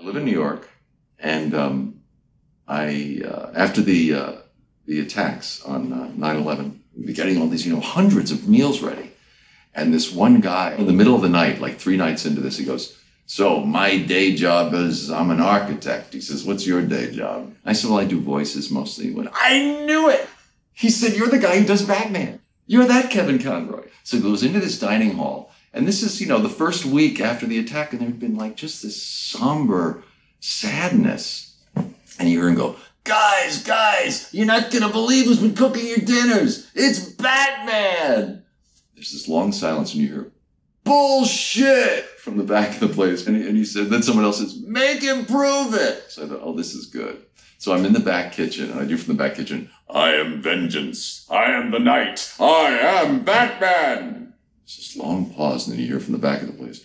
I live in New York, and um, I uh, after the uh, the attacks on uh, 9/11, we were getting all these you know hundreds of meals ready, and this one guy in the middle of the night, like three nights into this, he goes, "So my day job is I'm an architect." He says, "What's your day job?" I said, "Well, I do voices mostly." He went, "I knew it." He said, "You're the guy who does Batman. You're that Kevin Conroy." So he goes into this dining hall, and this is you know the first week after the attack, and there had been like just this somber sadness. And you hear him go, Guys, guys, you're not gonna believe who's been cooking your dinners. It's Batman. There's this long silence, and you hear, Bullshit from the back of the place. And he, and he said, Then someone else says, Make him prove it. So I thought, Oh, this is good. So I'm in the back kitchen, and I do from the back kitchen, I am vengeance. I am the night. I am Batman. There's this long pause, and then you hear from the back of the place,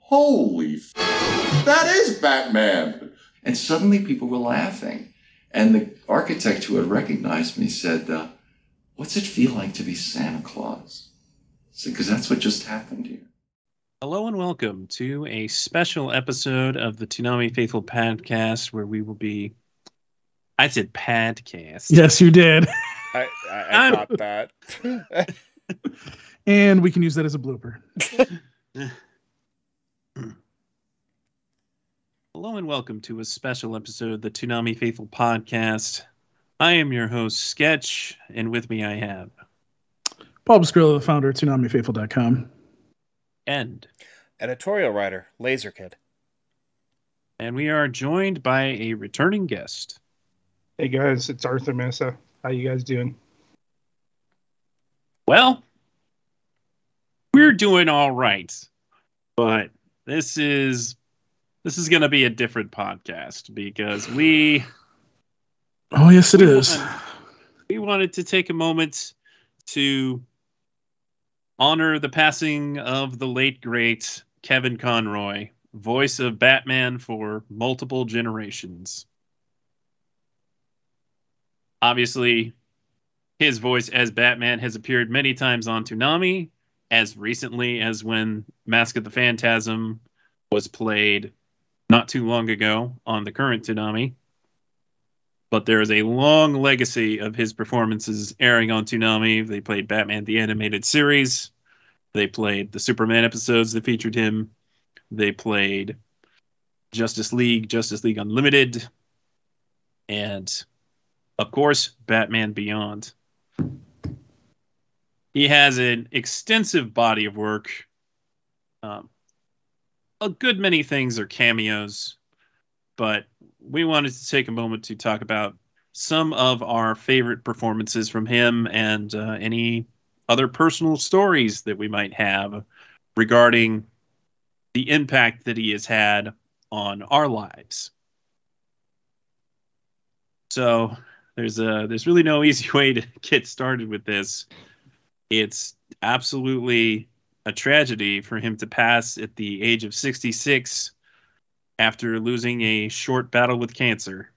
Holy f- that is Batman. And suddenly people were laughing. And the architect who had recognized me said, uh, What's it feel like to be Santa Claus? Because that's what just happened here. Hello and welcome to a special episode of the Toonami Faithful podcast where we will be. I said podcast. Yes, you did. I, I, I I'm- caught that. and we can use that as a blooper. Hello and welcome to a special episode of the Toonami Faithful podcast. I am your host, Sketch, and with me I have Paul Bascrillo, the founder of ToonamiFaithful.com. End. Editorial writer, Laser Kid. And we are joined by a returning guest. Hey guys, it's Arthur Mesa. How you guys doing? Well, we're doing all right, but this is this is going to be a different podcast because we Oh, yes, it is. want- we wanted to take a moment to honor the passing of the late great Kevin Conroy, voice of Batman for multiple generations. Obviously, his voice as Batman has appeared many times on Toonami, as recently as when Mask of the Phantasm was played not too long ago on the current Toonami but there is a long legacy of his performances airing on Toonami. They played Batman the Animated Series. They played the Superman episodes that featured him. They played Justice League, Justice League Unlimited, and of course, Batman Beyond. He has an extensive body of work. Um, a good many things are cameos, but we wanted to take a moment to talk about some of our favorite performances from him and uh, any other personal stories that we might have regarding the impact that he has had on our lives. So there's a there's really no easy way to get started with this. It's absolutely a tragedy for him to pass at the age of 66 after losing a short battle with cancer.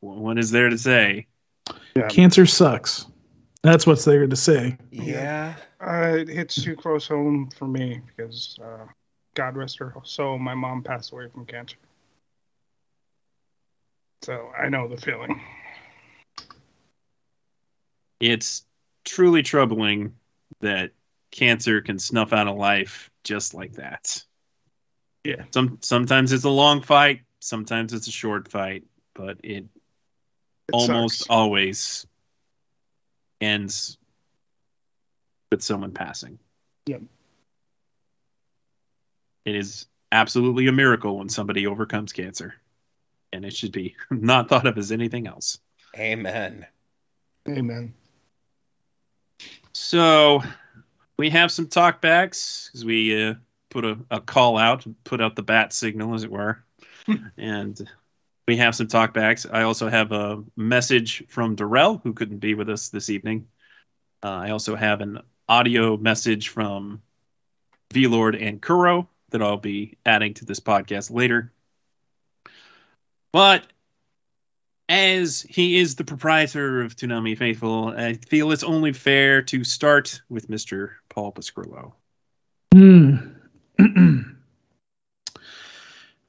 What is there to say? Yeah, Cancer sucks. That's what's there to say. Yeah. uh, it hits too close home for me because uh, God rest her soul, my mom passed away from cancer. So I know the feeling. It's truly troubling that cancer can snuff out a life just like that. Yeah. Some sometimes it's a long fight, sometimes it's a short fight, but it, It almost sucks. always ends with someone passing. Yep. It is absolutely a miracle when somebody overcomes cancer. And it should be not thought of as anything else. Amen. Amen. So we have some talkbacks because we uh, put a, a call out, put out the bat signal, as it were. and we have some talkbacks. I also have a message from Darrell, who couldn't be with us this evening. Uh, I also have an audio message from V Lord and Kuro that I'll be adding to this podcast later. But as he is the proprietor of Toonami Faithful, I feel it's only fair to start with Mr. Paul Pascrillo. Hmm.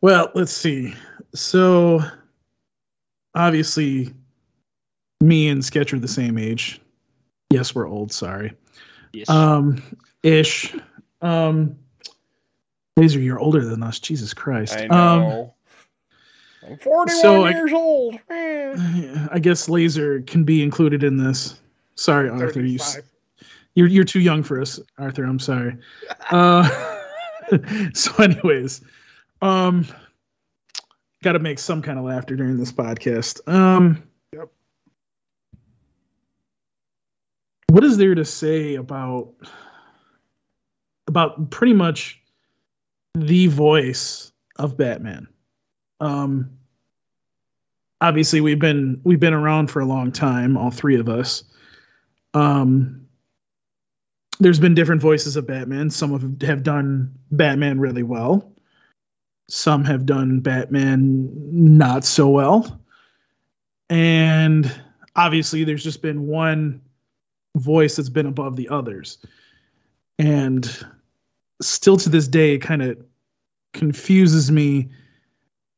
Well, let's see. So, obviously, me and Sketch are the same age. Yes, we're old. Sorry. Yes. Um, ish. Um, Laser, you're older than us. Jesus Christ. I Um, know. I'm 41 so I- years old. Eh. I guess Laser can be included in this. Sorry, Arthur. You, you're, you're too young for us, Arthur. I'm sorry. Uh, so, anyways, um, got to make some kind of laughter during this podcast. Um, Yep. What is there to say about about pretty much the voice of Batman? Um, obviously, we've been we've been around for a long time, all three of us. Um, there's been different voices of Batman. Some have, have done Batman really well. Some have done Batman not so well. And obviously, there's just been one voice that's been above the others. And still to this day, it kind of confuses me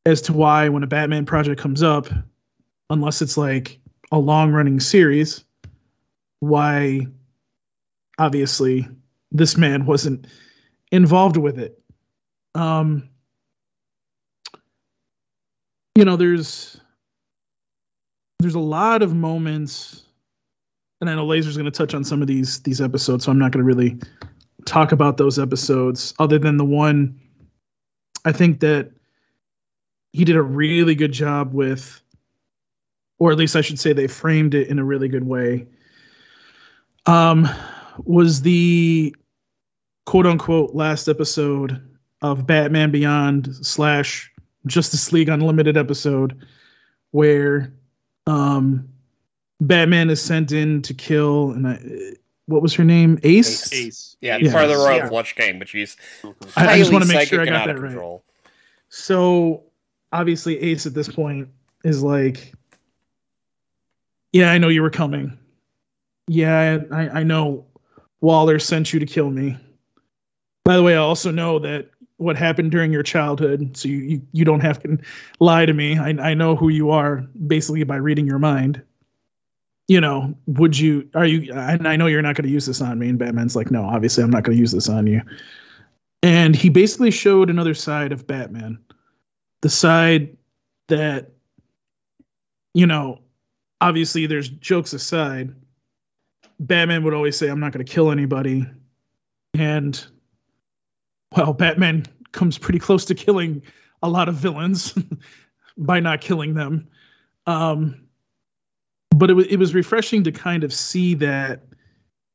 as to why, when a Batman project comes up, unless it's like a long running series, why obviously this man wasn't involved with it. Um, you know, there's there's a lot of moments, and I know Laser's going to touch on some of these these episodes, so I'm not going to really talk about those episodes, other than the one. I think that he did a really good job with, or at least I should say, they framed it in a really good way. Um, was the quote unquote last episode of Batman Beyond slash Justice League Unlimited episode where um Batman is sent in to kill and I, what was her name? Ace? Ace. Ace. Yeah, Yeah. part of the Royal Yeah. Flush gang, but she's I- I just highly wanna make psychic sure I and got out that of right. control. So obviously Ace at this point is like Yeah, I know you were coming. Yeah, I, I know Waller sent you to kill me. By the way, I also know that what happened during your childhood, so you, you, you don't have to lie to me. I, I know who you are basically by reading your mind. You know, would you, are you, and I know you're not going to use this on me. And Batman's like, no, obviously I'm not going to use this on you. And he basically showed another side of Batman. The side that, you know, obviously there's jokes aside. Batman would always say, I'm not going to kill anybody. And, well, Batman comes pretty close to killing a lot of villains by not killing them. Um, but it, wa- it was refreshing to kind of see that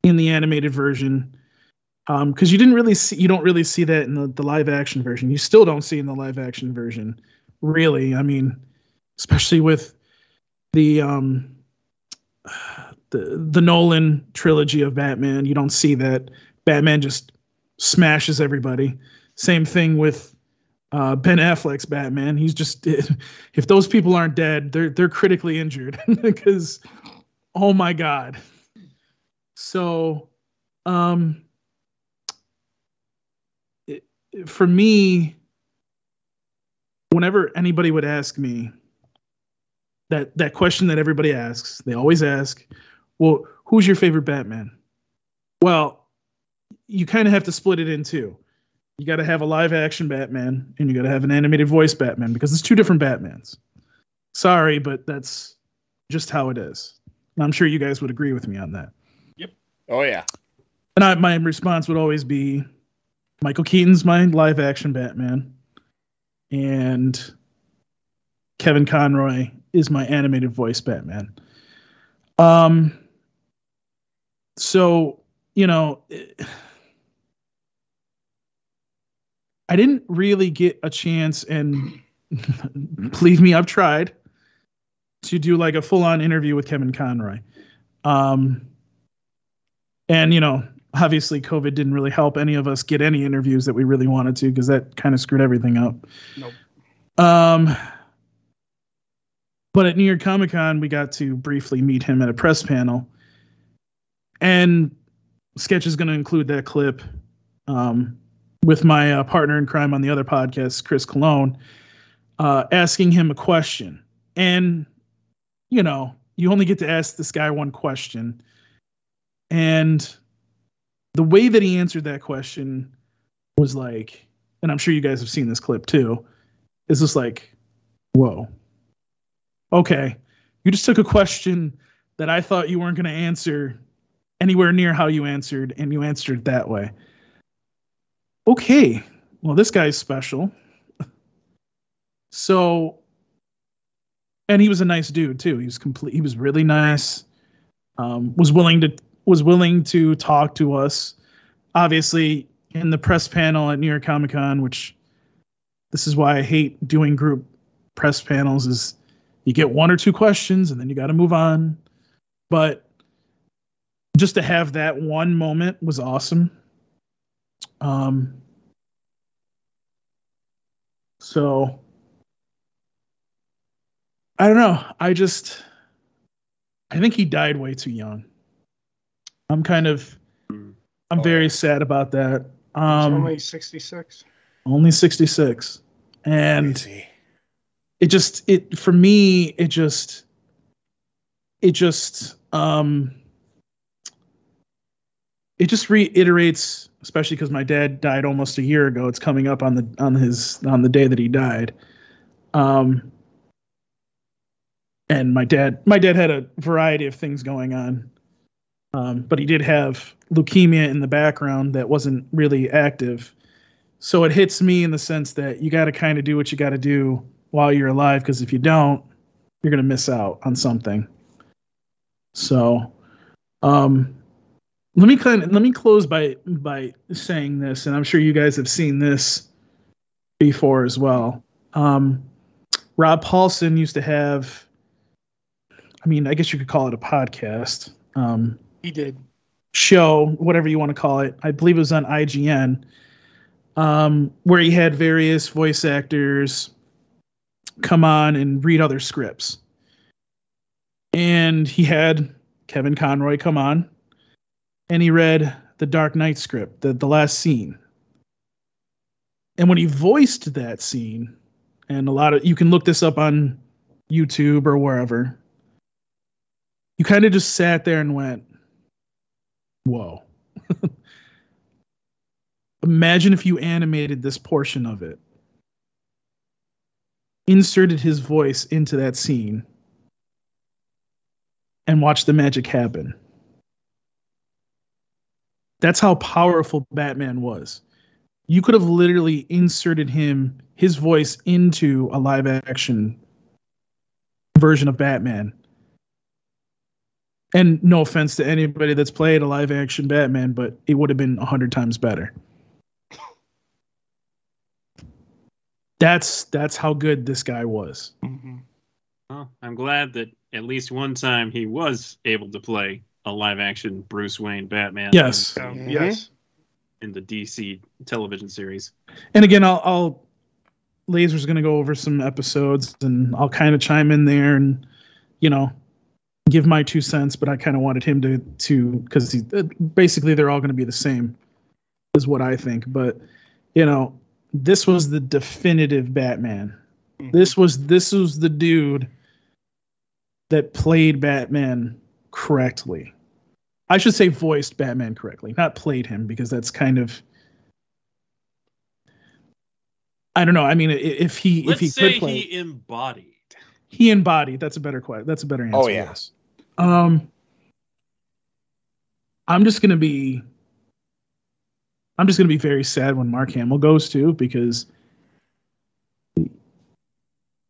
in the animated version because you didn't really see you don't really see that in the, the live action version. You still don't see in the live action version really. I mean especially with the um the the nolan trilogy of batman you don't see that. Batman just smashes everybody. Same thing with uh, ben affleck's batman. He's just if those people aren't dead they're they're critically injured because oh my god. So um for me whenever anybody would ask me that that question that everybody asks they always ask well who's your favorite batman? Well you kind of have to split it in two. You got to have a live action batman and you got to have an animated voice batman because it's two different batmans. Sorry but that's just how it is. And i'm sure you guys would agree with me on that. Yep. Oh yeah. and I, my response would always be Michael Keaton's my live action Batman, and Kevin Conroy is my animated voice Batman. Um, so you know, I didn't really get a chance, and believe me, I've tried to do like a full on interview with Kevin Conroy. Um, and you know, obviously, COVID didn't really help any of us get any interviews that we really wanted to because that kind of screwed everything up. Nope. Um, but at New York Comic Con, we got to briefly meet him at a press panel, and sketch is going to include that clip. Um, with my uh, partner in crime on the other podcast, Chris Cologne, uh, asking him a question. And, you know, you only get to ask this guy one question. And the way that he answered that question was like, and I'm sure you guys have seen this clip too, is just like, whoa. Okay. You just took a question that I thought you weren't going to answer anywhere near how you answered, and you answered that way. Okay. Well, this guy's special. so, and he was a nice dude too. He was complete. He was really nice. Um, was willing to was willing to talk to us. Obviously, in the press panel at New York Comic Con, which this is why I hate doing group press panels, is you get one or two questions and then you got to move on. But just to have that one moment was awesome. Um, so I don't know. I just I think he died way too young. I'm kind of I'm Oh, very yeah. sad about that. Um, only 66. only 66 and Crazy. it just it for me it just it just um it just reiterates especially because my dad died almost a year ago it's coming up on the on his on the day that he died um and my dad my dad had a variety of things going on um, but he did have leukemia in the background that wasn't really active. So it hits me in the sense that you got to kind of do what you got to do while you're alive because if you don't you're going to miss out on something. So um let me kind of let me close by by saying this and i'm sure you guys have seen this before as well. Um rob paulsen used to have i mean i guess you could call it a podcast. Um He did. show, whatever you want to call it. I believe it was on IGN, um, where he had various voice actors come on and read other scripts. And he had Kevin Conroy come on and he read the Dark Knight script, the, the last scene. And when he voiced that scene, and a lot of you can look this up on YouTube or wherever, you kind of just sat there and went, Whoa. Imagine if you animated this portion of it, inserted his voice into that scene, and watched the magic happen. That's how powerful Batman was. You could have literally inserted him, his voice, into a live action version of Batman and no offense to anybody that's played a live action Batman, but it would have been a hundred times better. That's that's how good this guy was. hmm Well, I'm glad that at least one time he was able to play a live action Bruce Wayne Batman. Yes. Um, Mhm. Yes. In the DC television series. And again, I'll, I'll Laser's gonna go over some episodes, and I'll kind of chime in there, and you know, give my two cents. But I kind of wanted him to to because basically they're all going to be the same, is what I think. But you know, this was the definitive Batman. Mhm. This was this was the dude that played Batman correctly. I should say voiced Batman correctly, not played him because that's kind of I don't know. I mean, if he Let's if he could play, he embodied. He embodied. That's a better question. That's a better answer. Oh, yeah. yes. Um, I'm just gonna be. I'm just gonna be very sad when Mark Hamill goes too because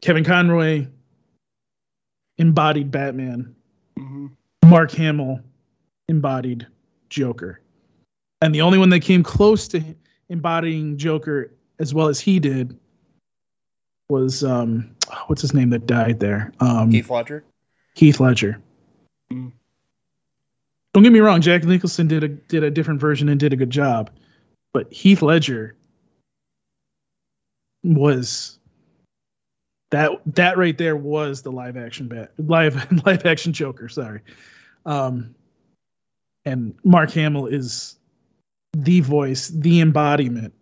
Kevin Conroy embodied Batman. hmm Mark Hamill embodied Joker. And the only one that came close to embodying Joker as well as he did was um what's his name that died there? Um Heath Ledger. Heath Ledger. Mm. Don't get me wrong, Jack Nicholson did a did a different version and did a good job. But Heath Ledger was that that right there was the live action bat live live action Joker, sorry. Um and Mark Hamill is the voice, the embodiment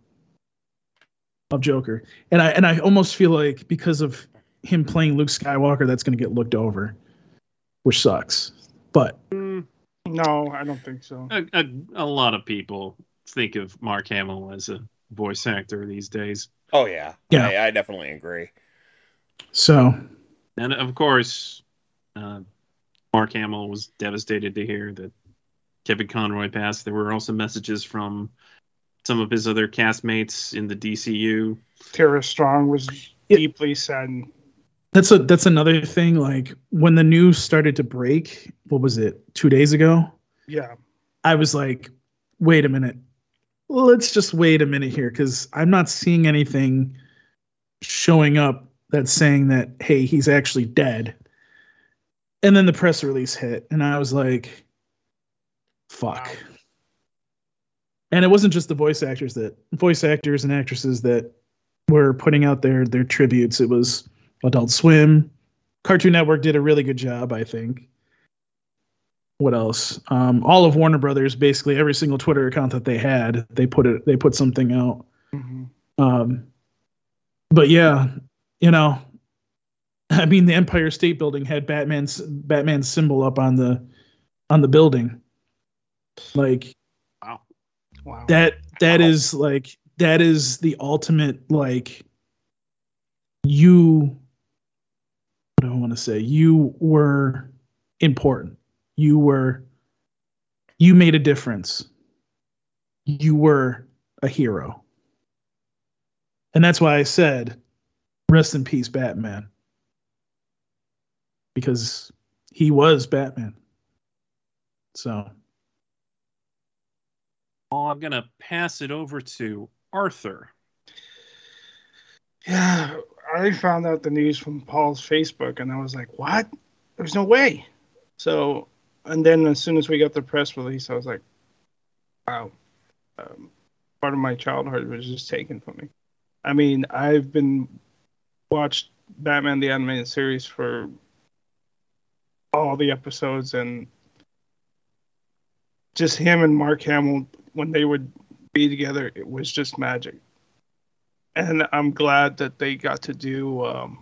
of Joker, and I and I almost feel like because of him playing Luke Skywalker, that's going to get looked over, which sucks. But Mm, No, I don't think so. a, a, a lot of people think of Mark Hamill as a voice actor these days. Oh yeah. Yeah. I, I definitely agree. so And of course, uh, Mark Hamill was devastated to hear that Kevin Conroy passed. There were also messages from some of his other castmates in the DCU. Tara Strong was Yeah. deeply saddened. that's a that's another thing. Like when the news started to break, what was it? Two days ago. Yeah. I was like, wait a minute. Let's just wait a minute here because I'm not seeing anything showing up that's saying that, hey, he's actually dead. And then the press release hit, and I was like, fuck. Wow. And it wasn't just the voice actors that voice actors and actresses that were putting out their their tributes. It was Adult Swim. Cartoon Network did a really good job, I think what else? Um, all of Warner Brothers, basically every single Twitter account that they had, they put it, they put something out. hmm Um, but yeah, you know, I mean, the Empire State Building had Batman's Batman's symbol up on the on the building. Like. Wow. that that Wow. is like that is the ultimate like you what do I want to say? You were important. You were you made a difference. You were a hero. And that's why I said rest in peace Batman. Because he was Batman. So I'm gonna pass it over to Arthur. Yeah, I found out the news from Paul's Facebook, and I was like, "What? There's no way." So, and then as soon as we got the press release, I was like, "Wow." Um, part of my childhood was just taken from me. I mean, I've been watched Batman the animated series for all the episodes, and just him and Mark Hamill when they would be together, it was just magic and I'm glad that they got to do um,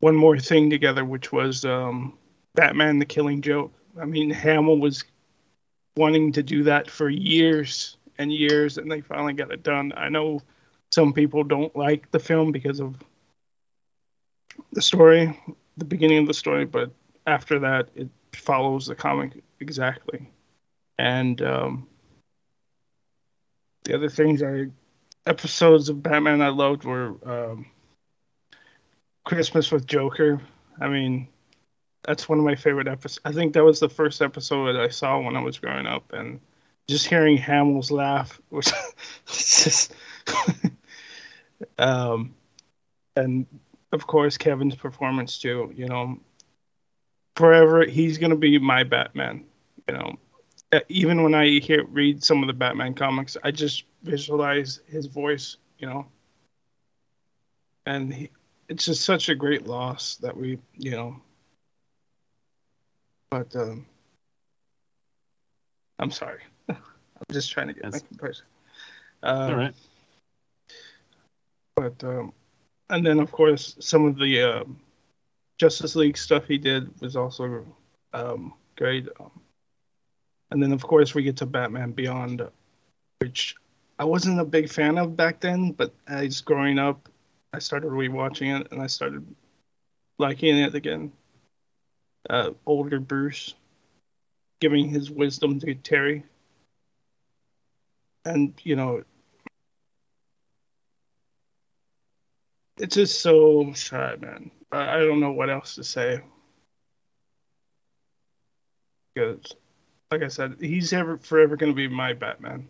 one more thing together, which was um, Batman: The Killing Joke. I mean, Hamill was wanting to do that for years and years, and they finally got it done. I know some people don't like the film because of the story, the beginning of the story, but after that, it follows the comic exactly. And um, the other things I episodes of Batman I loved were um, Christmas with Joker. I mean, that's one of my favorite episodes. I think that was the first episode I saw when I was growing up, and just hearing Hamill's laugh was just. um, and of course Kevin's performance too. You know, forever he's gonna be my Batman. You know, even when I hear read some of the Batman comics, I just visualize his voice, you know. And he, it's just such a great loss that we, you know. But um, I'm sorry. I'm just trying to get my That's- composure. Uh, All right. but um, and then of course some of the um Justice League stuff he did was also um, great. Um, and then of course we get to Batman Beyond, which I wasn't a big fan of back then, but as growing up, I started rewatching it and I started liking it again. Uh, older Bruce giving his wisdom to Terry, and you know it's just so sad, man. I, I don't know what else to say. Because, like I said, he's ever forever going to be my Batman.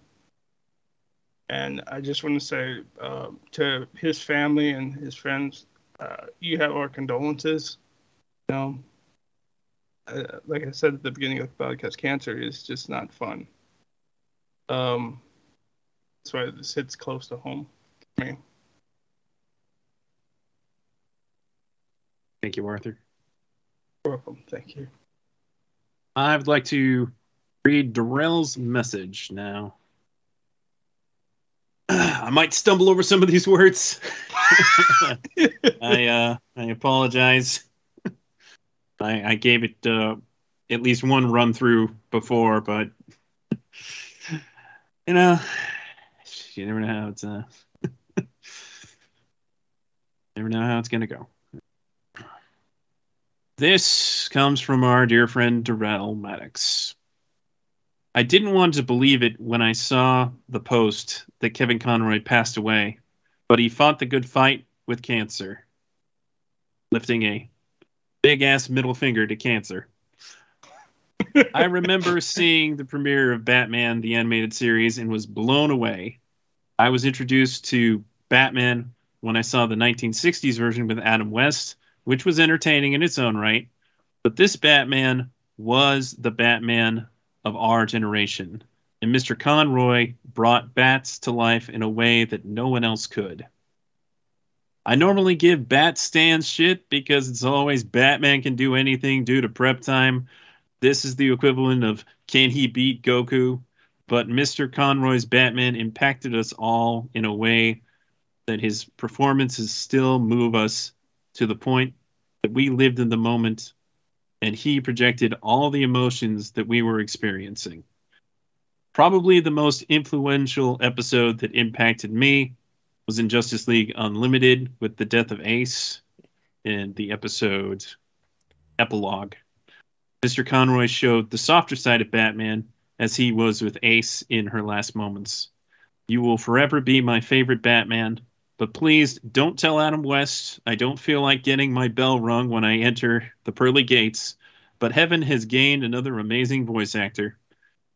And I just want to say uh, to his family and his friends, uh, you have our condolences. You know, uh, like I said at the beginning of the podcast, cancer is just not fun. Um, that's why this hits close to home for me. Thank you, Arthur. You're welcome. Thank you. I would like to read Darrell's message now. I might stumble over some of these words. I uh, I apologize. I, I gave it uh, at least one run through before, but you know, you never know how it's uh, never know how it's gonna go. This comes from our dear friend Darrell Maddox. I didn't want to believe it when I saw the post that Kevin Conroy passed away, but he fought the good fight with cancer, lifting a big ass middle finger to cancer. I remember seeing the premiere of Batman the animated series and was blown away. I was introduced to Batman when I saw the 1960s version with Adam West, which was entertaining in its own right. But this Batman was the Batman of our generation, and Mr. Conroy brought bats to life in a way that no one else could. I normally give Bat stands shit because it's always Batman can do anything due to prep time. This is the equivalent of can he beat Goku? But Mr. Conroy's Batman impacted us all in a way that his performances still move us to the point that we lived in the moment and he projected all the emotions that we were experiencing. Probably the most influential episode that impacted me was in Justice League Unlimited with the death of Ace in the episode Epilogue. Mr. Conroy showed the softer side of Batman as he was with Ace in her last moments. You will forever be my favorite Batman, but please don't tell Adam West. I don't feel like getting my bell rung when I enter the pearly gates, but heaven has gained another amazing voice actor.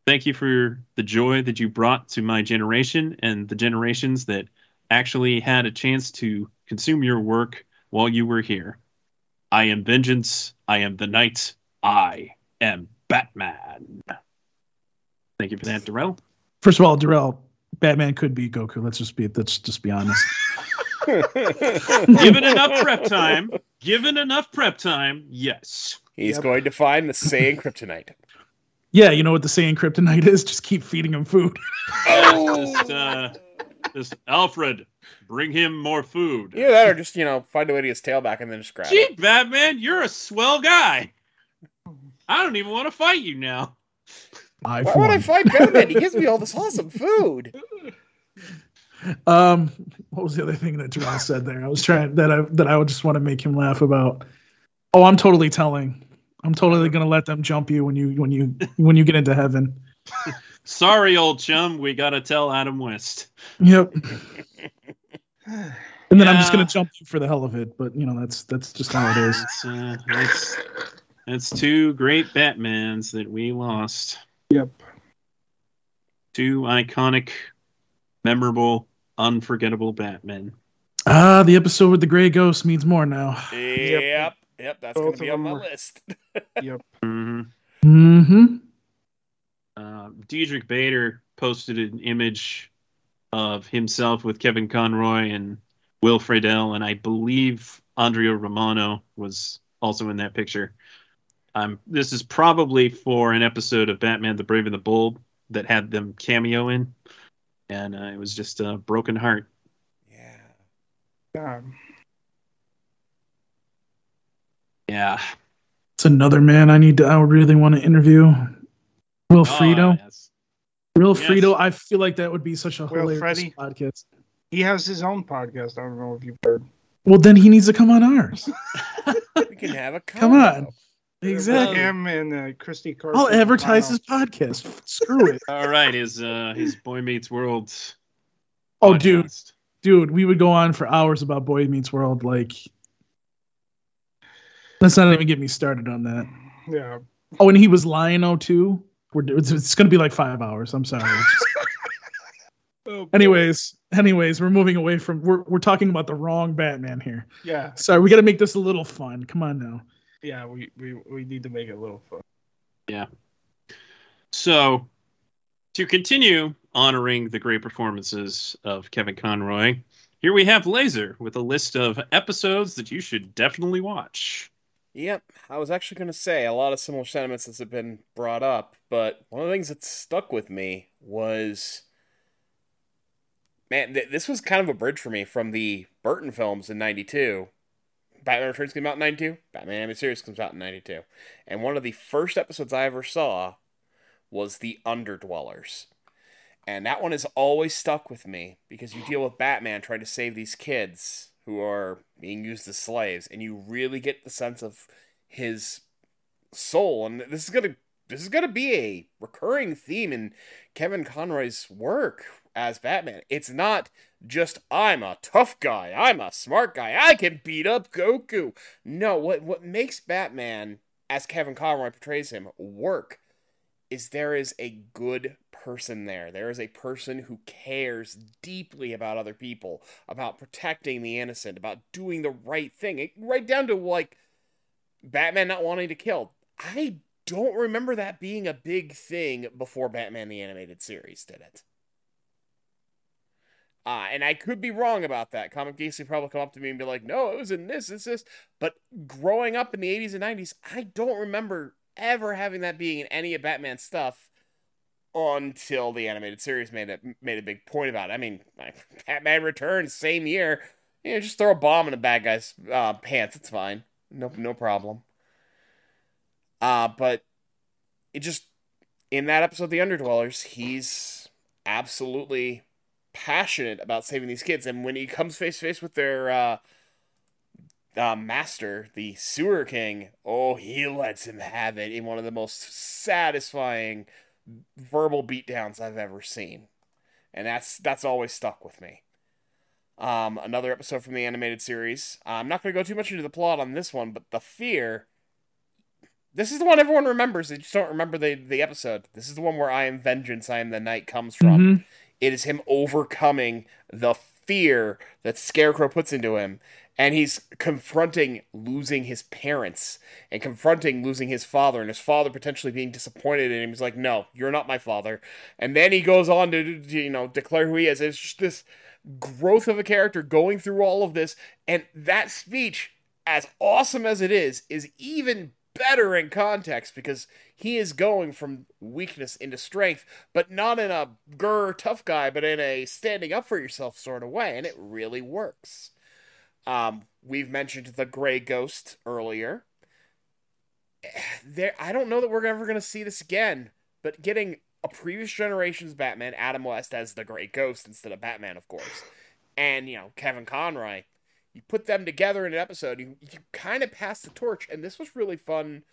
Thank you for the joy that you brought to my generation and the generations that actually had a chance to consume your work while you were here. I am vengeance. I am the night. I am Batman. Thank you for that, Darrell. First of all, Darrell, Batman could be Goku. Let's just be let's just be honest. Given enough prep time, given enough prep time, yes. He's Yep. going to find the Saiyan kryptonite. Yeah, you know what the Saiyan kryptonite is? Just keep feeding him food. Just, uh, just Alfred, bring him more food. Either that or just, you know, find a way to get his tail back and then just grab Gee, it. Batman, you're a swell guy. I don't even want to fight you now. I Why for would I one. fight Batman? He gives me all this awesome food. Um, what was the other thing that Darrell said there? I was trying that I that I would just want to make him laugh about. Oh, I'm totally telling. I'm totally gonna let them jump you when you when you when you get into heaven. Sorry, old chum, we gotta tell Adam West. Yep. And then I'm just gonna jump you for the hell of it, but you know that's that's just how it is. It's, uh, it's, it's two great Batmans that we lost. Yep. Two iconic, memorable, unforgettable Batman. Ah, the episode with the gray ghost means more now. Yep. Yep, that's Both going to be on my were- list. Yep. hmm Mm-hmm. Uh, Diedrich Bader posted an image of himself with Kevin Conroy and Will Friedle, and I believe Andrea Romano was also in that picture. Um, this is probably for an episode of Batman: The Brave and the Bold that had them cameo in, and uh, it was just a broken heart. Yeah. Um, Yeah, It's another man I need to. I really want to interview. Will Frito. Oh, yes. Will yes. Frito. I feel like that would be such a Will hilarious Freddy? podcast. he has his own podcast. I don't know if you've heard. Well, then he needs to come on ours. We can have a Come on. Exactly. Him and uh, Christy Carlson. I'll advertise his podcast. Screw it. All right, his uh, his Boy Meets World. Oh, dude, podcast. dude, we would go on for hours about Boy Meets World. Like, let's not even get me started on that. Yeah. Oh, and he was Lion-O too. We're it's, it's going to be like five hours. I'm sorry. Just- Oh, anyways, anyways, we're moving away from. We're we're talking about the wrong Batman here. Yeah. Sorry, we got to make this a little fun. Come on now. Yeah. We, we we need to make it a little fun. Yeah. So, to continue honoring the great performances of Kevin Conroy, here we have Laser with a list of episodes that you should definitely watch. Yep, I was actually going to say a lot of similar sentiments that have been brought up, but one of the things that stuck with me was man, th- this was kind of a bridge for me from the Burton films in '92. Batman Returns came out in '92. Batman animated series comes out in '92, and one of the first episodes I ever saw was the Underdwellers, and that one has always stuck with me because you deal with Batman trying to save these kids who are being used as slaves, and you really get the sense of his soul. And this is gonna this is gonna be a recurring theme in Kevin Conroy's work as Batman. It's not just I'm a tough guy, I'm a smart guy, I can beat up Goku. No, what what makes Batman, as Kevin Conroy portrays him, work is there is a good person there. There is a person who cares deeply about other people, about protecting the innocent, about doing the right thing. It, right down to like Batman not wanting to kill. I don't remember that being a big thing before Batman the Animated Series did it. Uh, and I could be wrong about that. Comic Geeks would probably come up to me and be like, no, it was in this, it's this. But growing up in the 80s and 90s, I don't remember ever having that being in any of Batman's stuff until the animated series made it made a big point about it. I mean, Batman Returns same year. You know, just throw a bomb in a bad guy's uh, pants. It's fine. No, no problem. Uh, but it just in that episode, the Underdwellers, he's absolutely passionate about saving these kids, and when he comes face to face with their uh, uh, master, the Sewer King, oh, he lets him have it in one of the most satisfying verbal beatdowns I've ever seen, and that's that's always stuck with me. Um, another episode from the animated series. I'm not going to go too much into the plot on this one, but the fear. This is the one everyone remembers. They just don't remember the, the episode. This is the one where I am vengeance, I am the night comes from. Mhm. It is him overcoming the fear that Scarecrow puts into him. And he's confronting losing his parents and confronting losing his father and his father potentially being disappointed in him. He's like, no, you're not my father. And then he goes on to, you know, declare who he is. It's just this growth of a character going through all of this. And that speech, as awesome as it is, is even better in context because he is going from weakness into strength, but not in a grr tough guy, but in a standing up for yourself sort of way. And it really works. Um, we've mentioned the Gray Ghost earlier. There, I don't know that we're ever going to see this again, but getting a previous generation's Batman, Adam West, as the Gray Ghost instead of Batman, of course, and you know Kevin Conroy, you put them together in an episode, you you kind of pass the torch, and this was really fun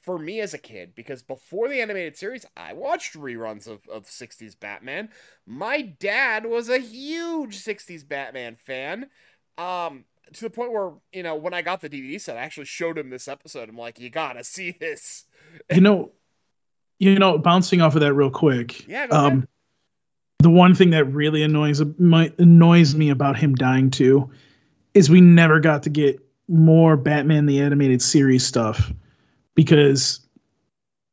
for me as a kid because before the animated series, I watched reruns of, of 60s Batman. My dad was a huge 60s Batman fan. Um, to the point where, you know, when I got the DVD set, I actually showed him this episode. I'm like, you gotta see this. You know, you know, bouncing off of that real quick. Yeah. Um, the one thing that really annoys my, annoys me about him dying too is we never got to get more Batman the animated series stuff because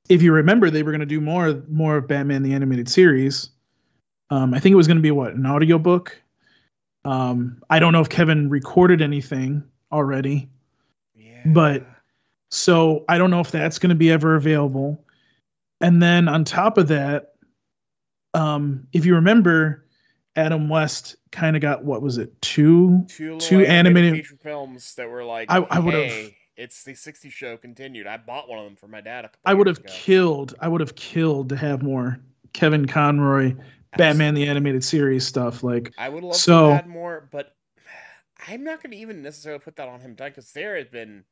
if you remember they were going to do more more of Batman the animated series. Um, I think it was going to be what an audiobook. Um, I don't know if Kevin recorded anything already. Yeah. but- So I don't know if that's going to be ever available. And then on top of that, um, if you remember, Adam West kind of got what was it two? two, animated- films that were like, I- I would've- hey, it's the 60s show continued. I bought one of them for my dad. I would have ago. killed. I would have killed to have more Kevin Conroy Batman the animated series stuff. Like I would love So- to have more, but I'm not going to even necessarily put that on him because there has been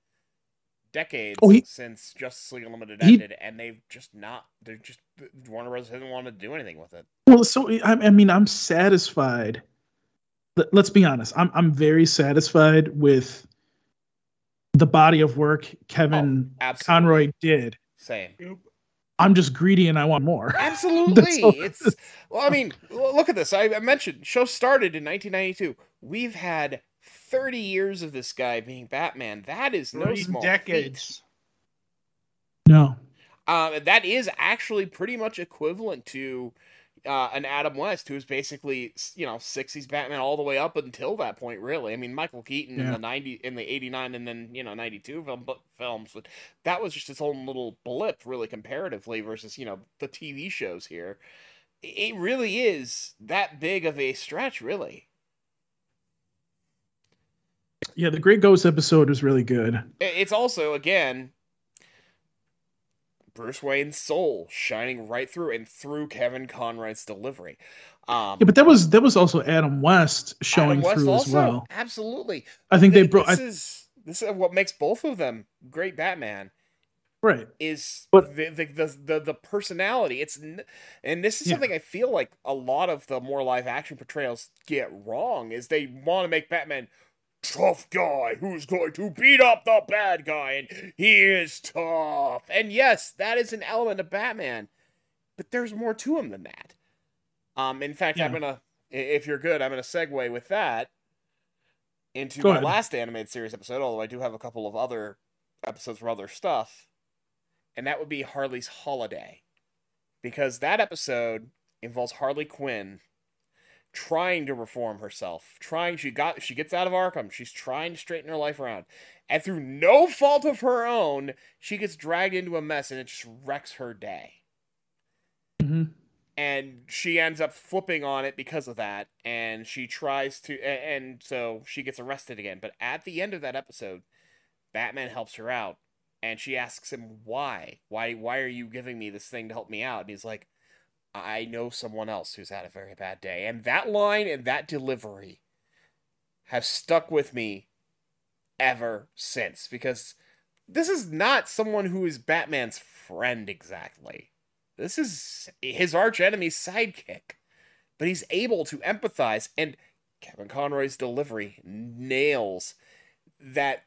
decades Oh, he- since Justice League Unlimited he- ended, and they've just not. They're just Warner Bros. hasn't wanted to do anything with it. Well, so I, I mean, I'm satisfied. Let- Let's be honest. I'm I'm very satisfied with the body of work Kevin oh, Absolutely. Conroy did. Same. I'm just greedy and I want more. Absolutely. it's well, I mean, look at this. I, I mentioned show started in 1992. We've had 30 years of this guy being Batman. That is no Three small feat. decades. No. Um, that is actually pretty much equivalent to uh, an Adam West, who's basically you know '60s Batman all the way up until that point. Really, I mean Michael Keaton in the '90 in the '89 and then you know '92 film, films, but that was just its own little blip, really comparatively versus you know the TV shows here. it really is that big of a stretch, really. Yeah, the Great Ghost episode was really good. It's also again Bruce Wayne's soul shining right through and through Kevin Conroy's delivery. Um, Yeah, but that was that was also Adam West showing Adam West through as well. Absolutely. I think they brought This I, is this is what makes both of them great Batman. right. is But- the, the the the the personality. It's and this is Yeah. something I feel like a lot of the more live action portrayals get wrong is they want to make Batman tough guy who's going to beat up the bad guy and he is tough. And yes, that is an element of Batman, but there's more to him than that. Um in fact, I'm going to if you're good, I'm going to segue with that into Go my ahead. last animated series episode, although I do have a couple of other episodes from other stuff and that would be Harley's Holiday. Because that episode involves Harley Quinn trying to reform herself, trying she got she gets out of Arkham, she's trying to straighten her life around. And through no fault of her own, she gets dragged into a mess and it just wrecks her day. hmm And she ends up flipping on it because of that and she tries to and so she gets arrested again. But at the end of that episode, Batman helps her out and she asks him why why why are you giving me this thing to help me out and he's like i know someone else who's had a very bad day. And that line and that delivery have stuck with me ever since. Because this is not someone who is batman's friend exactly. This is his arch enemy's sidekick. But he's able to empathize and kevin conroy's delivery nails that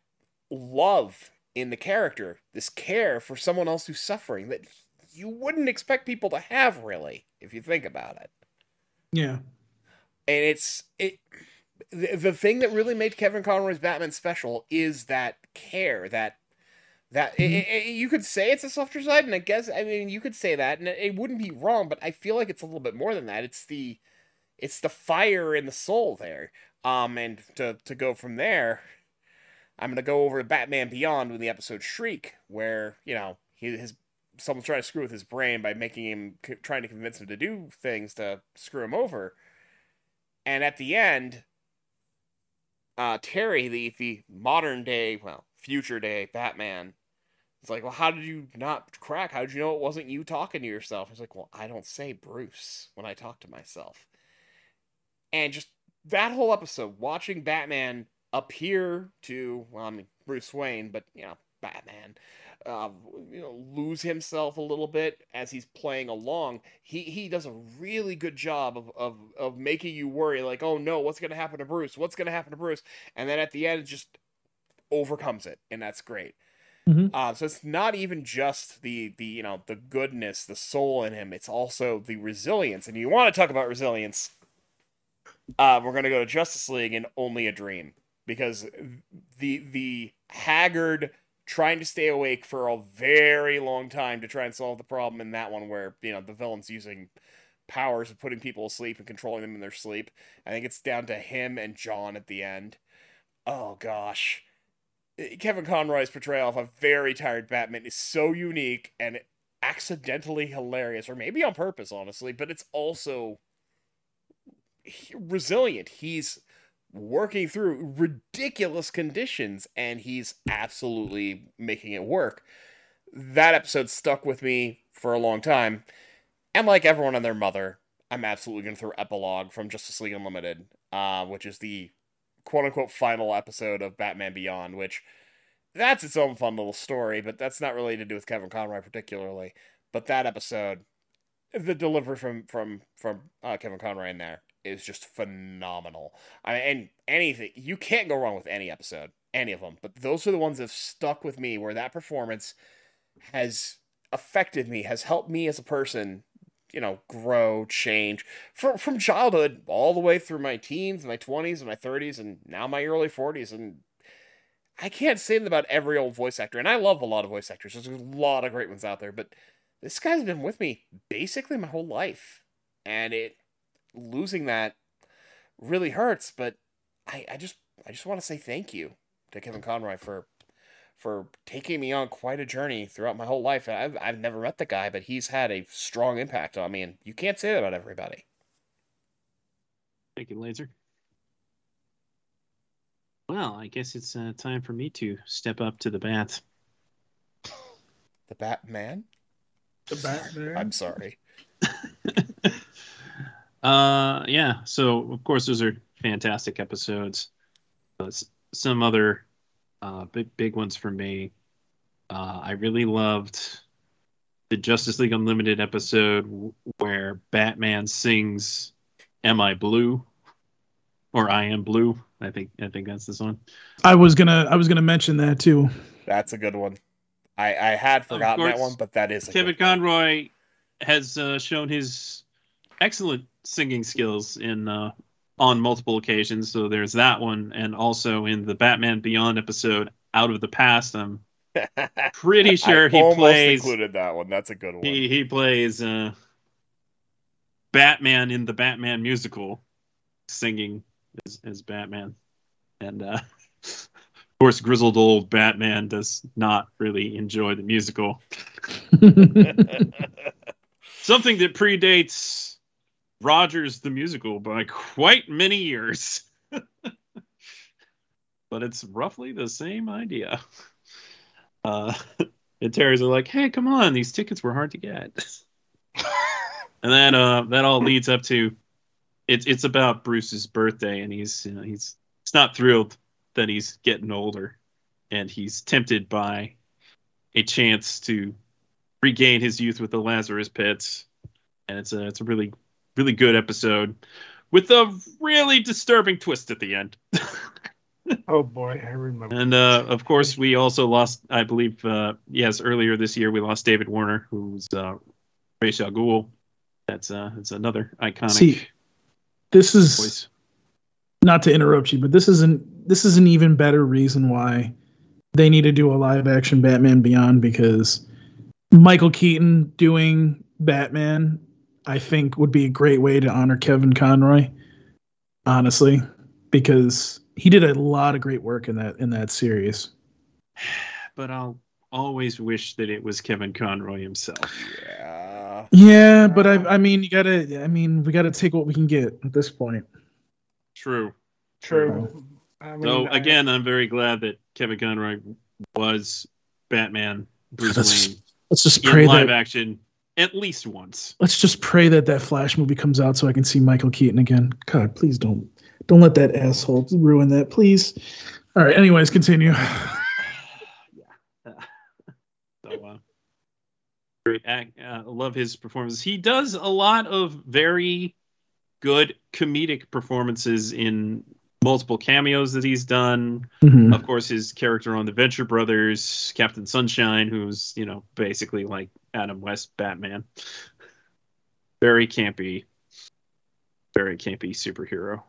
love in the character, this care for someone else who's suffering that you wouldn't expect people to have really, if you think about it. Yeah. And it's it the, the thing that really made Kevin Conroy's Batman special is that care, that that i i i- you could say it's a softer side, and I guess I mean you could say that, and it, it wouldn't be wrong, but I feel like it's a little bit more than that. It's the it's the fire in the soul there. Um, and to to go from there, I'm gonna go over to Batman Beyond with the episode Shriek, where you know he his someone's trying to screw with his brain by making him trying to convince him to do things to screw him over, and at the end, uh, Terry, the the modern day, well, future day Batman, is like, well, how did you not crack? How did you know it wasn't you talking to yourself? He's like, well, I don't say Bruce when I talk to myself, and just that whole episode, watching Batman appear to, well, I mean, Bruce Wayne, but, you know, Batman, uh, you know, lose himself a little bit as he's playing along. He he does a really good job of, of, of making you worry, like, oh no, what's going to happen to Bruce? What's going to happen to Bruce? And then at the end, it just overcomes it, and that's great. Mhm. Uh, so it's not even just the the you know the goodness, the soul in him. It's also the resilience. And you want to talk about resilience? Uh, we're gonna go to Justice League and Only a Dream because the the haggard trying to stay awake for a very long time to try and solve the problem in that one where you know the villain's using powers of putting people asleep and controlling them in their sleep. I think it's down to him and John at the end. Oh gosh. Eh, Kevin Conroy's portrayal of a very tired Batman is so unique and accidentally hilarious, or maybe on purpose, honestly, but it's also resilient. He's working through ridiculous conditions and he's absolutely making it work. That episode stuck with me for a long time. And like everyone and their mother, I'm absolutely going to throw epilogue from Justice League Unlimited, uh, which is the quote unquote final episode of Batman Beyond, which that's its own fun little story, but that's not really to do with Kevin Conroy particularly. But that episode, the delivery from from from uh, Kevin Conroy in there is just phenomenal. I mean, and anything you can't go wrong with any episode, any of them. But those are the ones that have stuck with me, where that performance has affected me, has helped me as a person, you know, grow, change from from childhood all the way through my teens, my twenties, and my thirties, and now my early forties, and. I can't say that about every old voice actor, and I love a lot of voice actors. There's a lot of great ones out there, but this guy's been with me basically my whole life, and it losing that really hurts. But I, I just, I just want to say thank you to Kevin Conroy for, for taking me on quite a journey throughout my whole life. I've I've never met the guy, but he's had a strong impact on me, and you can't say that about everybody. Thank you, Laser. Well, I guess it's uh, time for me to step up to the bat. The Batman. The Batman. I'm sorry. Uh, yeah. So of course, those are fantastic episodes. But some other uh, big big ones for me. Uh, I really loved the Justice League Unlimited episode where Batman sings "Am I Blue?" or "I Am Blue." I think I think that's this one. I was gonna I was gonna mention that too. That's a good one. I I had forgotten that one, but that is a Kevin good one. Conroy has uh, shown his excellent singing skills in uh, on multiple occasions. So there's that one, and also in the Batman Beyond episode, Out of the Past. I'm pretty sure I he almost plays. included that one. That's a good one. He he plays uh, Batman in the Batman musical, singing as, as Batman, and uh, of course, grizzled old Batman does not really enjoy the musical. Something that predates Rogers the musical by quite many years. but it's roughly the same idea. Uh, and Terry's are like, "Hey, come on, these tickets were hard to get." and then uh, that all leads up to it's it's about Bruce's birthday, and he's you know, he's he's not thrilled that he's getting older, and he's tempted by a chance to regain his youth with the Lazarus Pits, and it's a it's a really really good episode with a really disturbing twist at the end. Oh boy, I remember. And uh, of course, we also lost, I believe, uh, yes, earlier this year we lost David Warner, who's uh, Ra's al Ghul. That's uh, that's another iconic See, this is voice. not to interrupt you, but this isn't this is an even better reason why they need to do a live action Batman Beyond because Michael Keaton doing Batman, I think, would be a great way to honor Kevin Conroy. Honestly, because he did a lot of great work in that in that series. But I'll always wish that it was Kevin Conroy himself. yeah. Yeah, but I I mean you gotta I mean we gotta take what we can get at this point. True. True. I mean, So again, I'm very glad that Kevin Conroy was Batman, Bruce Let's- Wayne Let's just in pray live that action at least once. let's just pray that that Flash movie comes out so I can see Michael Keaton again. God, please don't don't let that asshole ruin that, please. All right. Anyways, continue. Yeah. so, uh, great act. Uh, love his performances. He does a lot of very good comedic performances in multiple cameos that he's done. Mhm. Of course, his character on the Venture Brothers, Captain Sunshine, who's you know basically like Adam West Batman. Very campy, very campy superhero.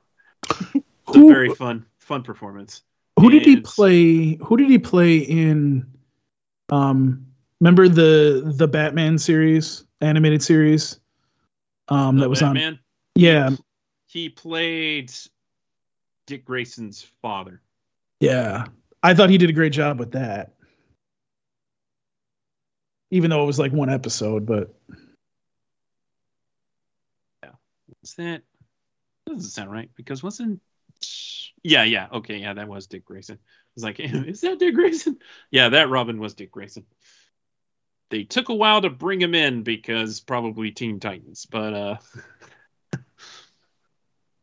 It's a very fun, fun performance. who did he play? Who did he play in? Um, remember the the Batman series, animated series. Um, that was on. Yeah, He played Dick Grayson's father. yeah. I thought he did a great job with that. Even though it was like one episode, but Yeah. Is that doesn't sound right? Because wasn't yeah, yeah, okay, yeah, that was Dick Grayson. I was like, is that Dick Grayson? Yeah, that Robin was Dick Grayson. They took a while to bring him in because probably Teen Titans, but uh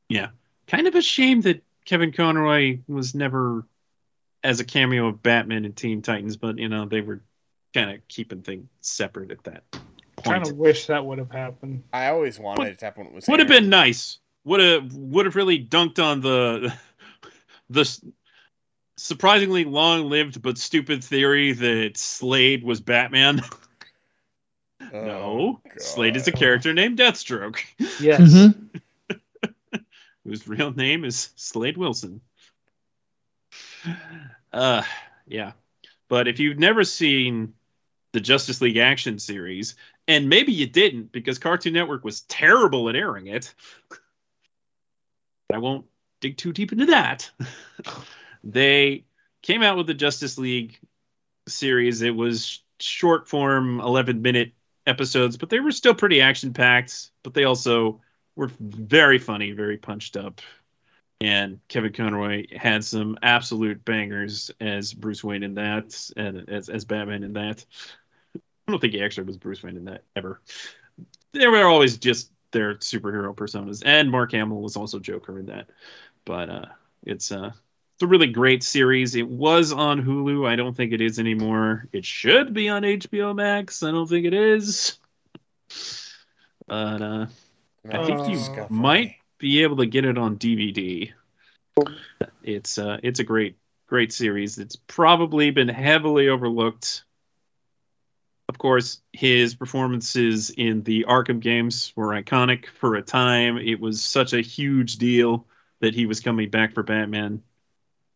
yeah, kind of a shame that Kevin Conroy was never as a cameo of Batman and Teen Titans, but you know they were kind of keeping things separate at that point. kind of wish that would have happened. I always wanted Would- it to happen when it was Would have been nice. Would have would have really dunked on the the surprisingly long-lived but stupid theory that Slade was Batman. Oh, no, God. Slade is a character named Deathstroke, Yes. Mhm. Whose real name is Slade Wilson. Uh, yeah. But if you've never seen the Justice League action series, and maybe you didn't because Cartoon Network was terrible at airing it, I won't dig too deep into that. they came out with the Justice League series. It was short form, 11 minute episodes, but they were still pretty action packed. But they also were very funny, very punched up. And Kevin Conroy had some absolute bangers as Bruce Wayne in that, and as, as Batman in that. I don't think he actually was Bruce Wayne in that ever. They were always just their superhero personas, and Mark Hamill was also Joker in that. But uh, it's uh, it's a really great series. It was on Hulu. I don't think it is anymore. It should be on HBO Max. I don't think it is. But uh, I think you Uh, might be able to get it on DVD. It's uh, it's a great great series. It's probably been heavily overlooked. Of course, his performances in the Arkham games were iconic for a time. It was such a huge deal that he was coming back for Batman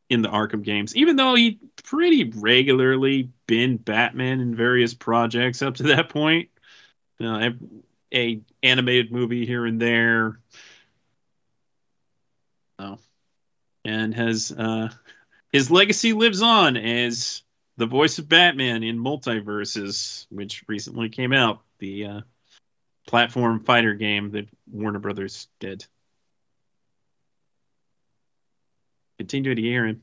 in the Arkham games, even though he pretty regularly been Batman in various projects up to that point. You know, a, animated movie here and there. Oh, and has uh, his legacy lives on as the voice of Batman in MultiVersus, which recently came out, the uh, platform fighter game that Warner Brothers did. Hear him.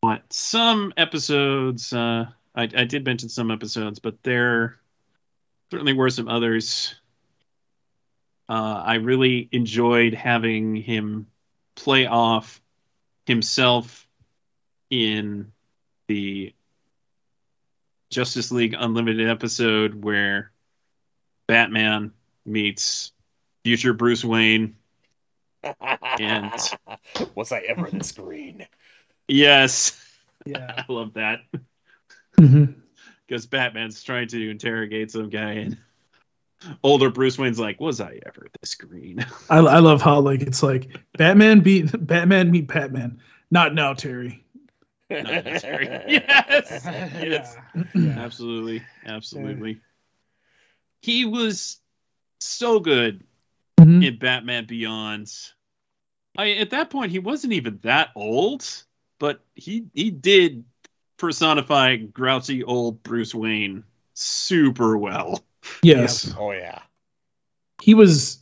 What some episodes? Uh, I, I did mention some episodes, but there certainly were some others. Uh, I really enjoyed having him play off himself in the Justice League Unlimited episode where Batman meets future Bruce Wayne. And- was I ever this green? Yes, Yeah. I love that hmm because Batman's trying to interrogate some guy, and older Bruce Wayne's like, "Was I ever this green?" I, I love how like it's like Batman beat Batman meet Batman. Not now, Terry. Not necessary. yes, yes. Yeah. absolutely, absolutely. He was so good Mhm. in Batman Beyond. I at that point he wasn't even that old, but he he did personify grouchy old Bruce Wayne super well. Yes, Oh yeah. he was.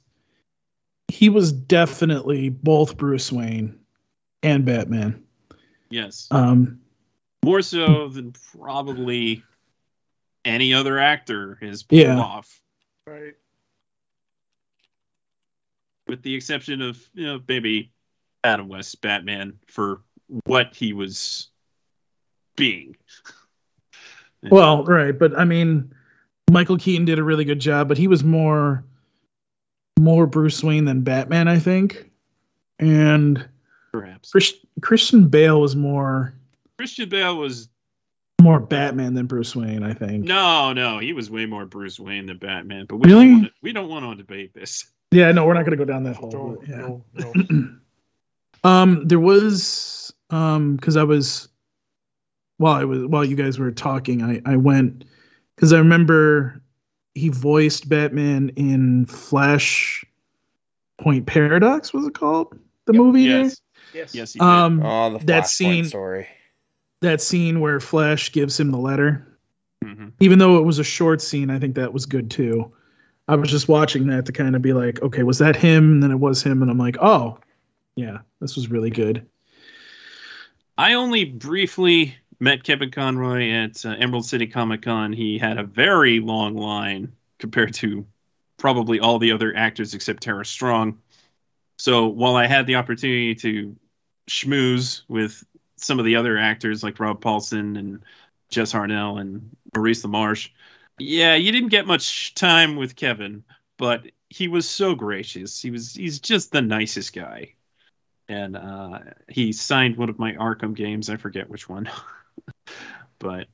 He was definitely both Bruce Wayne and Batman. Yes, Um, more so than probably any other actor has pulled Yeah. off, Right. with the exception of you know maybe Adam West Batman for what he was being. well, right, but I mean, Michael Keaton did a really good job, but he was more, more Bruce Wayne than Batman, I think, and perhaps Chris, Christian Bale was more, Christian Bale was more Batman than Bruce Wayne, I think. no, no, he was way more Bruce Wayne than Batman. But we Really? don't want to, we don't want to debate this. Yeah, no, we're not going to go down that hole. No, yeah. no, no. um, there was um, because I was while I was while you guys were talking, I I went because I remember he voiced Batman in Flash Point Paradox. Was it called the Yep, movie? Yes, Yes. yes, he did. Um, Oh, the That Flashpoint scene- story. that scene where Flash gives him the letter. Mhm. even though it was a short scene, I think that was good too. I was just watching that to kind of be like, okay, was that him? And then it was him, and I'm like, oh, yeah, this was really good. I only briefly met Kevin Conroy at uh, Emerald City Comic Con. He had a very long line compared to probably all the other actors except Tara Strong. So while I had the opportunity to schmooze with some of the other actors like Rob Paulsen and Jess Harnell and Maurice LaMarche, yeah, you didn't get much time with Kevin, but he was so gracious. He was he's just the nicest guy and uh, he signed one of my Arkham games. I forget which one, but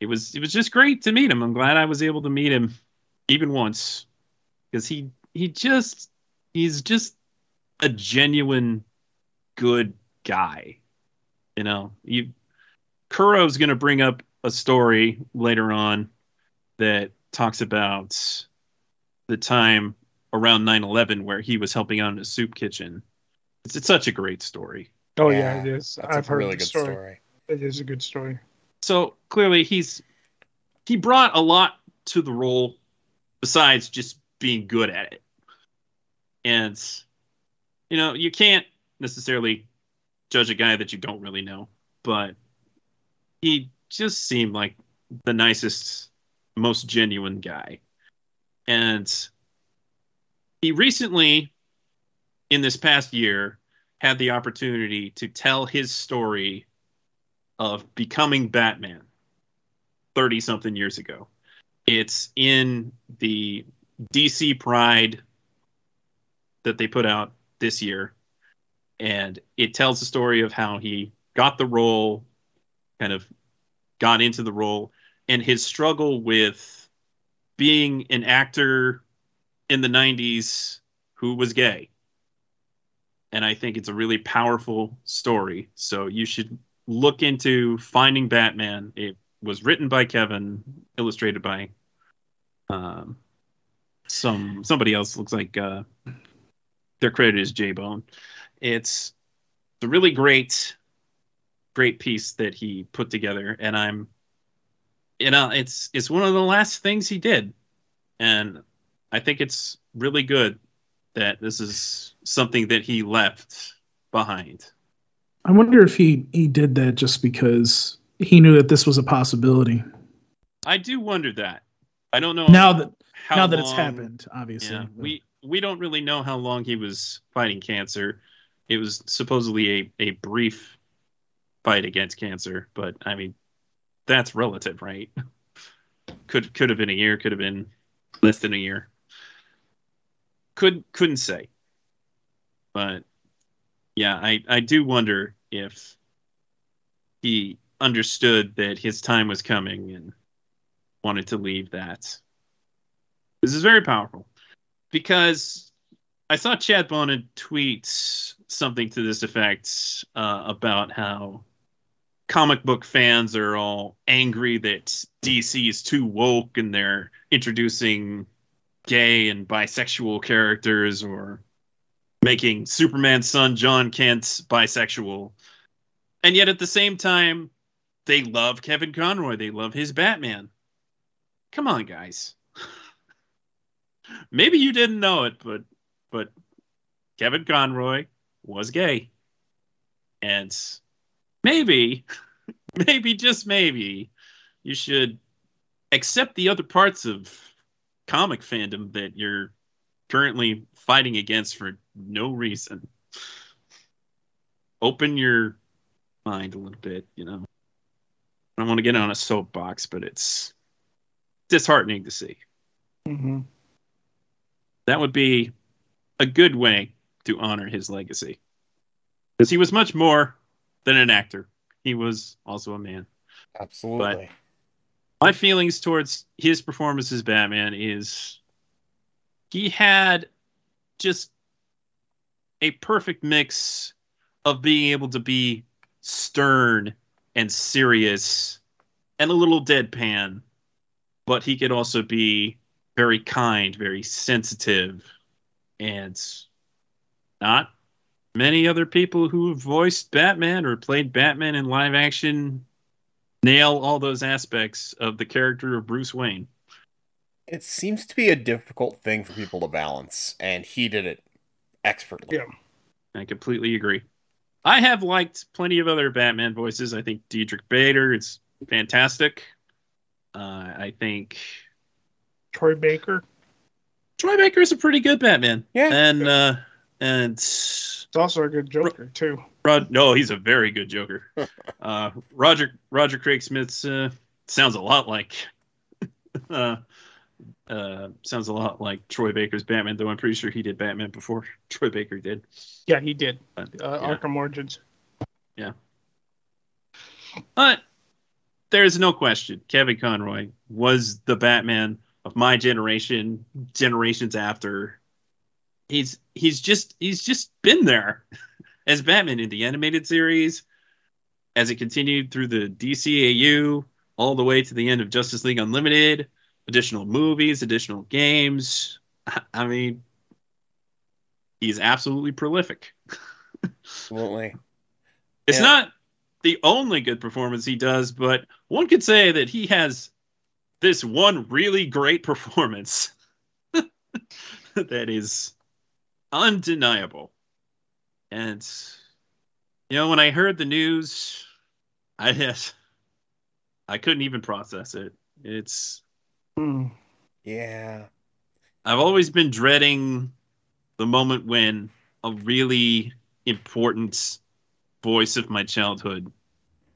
it was it was just great to meet him. I'm glad I was able to meet him even once because he he just he's just a genuine good guy. You know, you Kuro's going to bring up a story later on that talks about the time around 9/11 where he was helping out in a soup kitchen. It's, it's such a great story. Oh yeah, it is. That's I've a heard really the good story. story. It is a good story. So clearly, he's he brought a lot to the role besides just being good at it. And you know, you can't necessarily judge a guy that you don't really know, but he just seemed like the nicest, most genuine guy. And he recently, in this past year, had the opportunity to tell his story of becoming Batman 30 something years ago. It's in the DC Pride that they put out this year. And it tells the story of how he got the role, kind of got into the role, and his struggle with being an actor in the 90s who was gay. And I think it's a really powerful story. So you should look into Finding Batman. It was written by Kevin, illustrated by um, some somebody else. Looks like uh, their credit is J Bone. It's a really great, great piece that he put together, and I'm, you know, it's it's one of the last things he did, and I think it's really good that this is something that he left behind. I wonder if he he did that just because he knew that this was a possibility. I do wonder that. I don't know Now that how now that it's happened, obviously. Yeah, we we don't really know how long he was fighting cancer. It was supposedly a, a brief fight against cancer, but I mean, that's relative, right? Could could have been a year, could have been less than a year. Could couldn't say. But yeah, I I do wonder if he understood that his time was coming and wanted to leave that. This is very powerful because I saw Chad Bonin tweet something to this effect uh, about how comic book fans are all angry that DC is too woke and they're introducing gay and bisexual characters or making Superman's son Jon Kent bisexual. And yet at the same time, they love Kevin Conroy. They love his Batman. Come on, guys. Maybe you didn't know it, but but Kevin Conroy was gay. And maybe, maybe just maybe, you should accept the other parts of comic fandom that you're currently fighting against for no reason. Open your mind a little bit, you know. I don't want to get on a soapbox, but it's disheartening to see. hmm That would be a good way to honor his legacy. Because he was much more than an actor, he was also a man. Absolutely. My feelings towards his performance as Batman is he had just a perfect mix of being able to be stern and serious and a little deadpan, but he could also be very kind, very sensitive, and not many other people who have voiced Batman or played Batman in live action nail all those aspects of the character of Bruce Wayne. It seems to be a difficult thing for people to balance, and he did it expertly. Yeah. I completely agree. I have liked plenty of other Batman voices. I think Diedrich Bader is fantastic. Uh, I think Troy Baker. Troy Baker is a pretty good Batman. Yeah. and uh, and It's also a good Joker too. Rod, no, he's a very good Joker. uh, Roger Roger Craig Smith's uh, sounds a lot like uh, sounds a lot like Troy Baker's Batman, though I'm pretty sure he did Batman before Troy Baker did. Yeah, he did. But, Uh, yeah. Arkham Origins. But there's no question Kevin Conroy was the Batman of my generation, generations after. He's he's just he's just been there as Batman in the animated series, as it continued through the DCAU, all the way to the end of Justice League Unlimited, additional movies, additional games. I- mean, he's absolutely prolific. Absolutely. It's Yeah. not the only good performance he does, but one could say that he has this one really great performance that is undeniable. And you know, when I heard the news, I just I couldn't even process it. It's Hmm. Yeah. I've always been dreading the moment when a really important voice of my childhood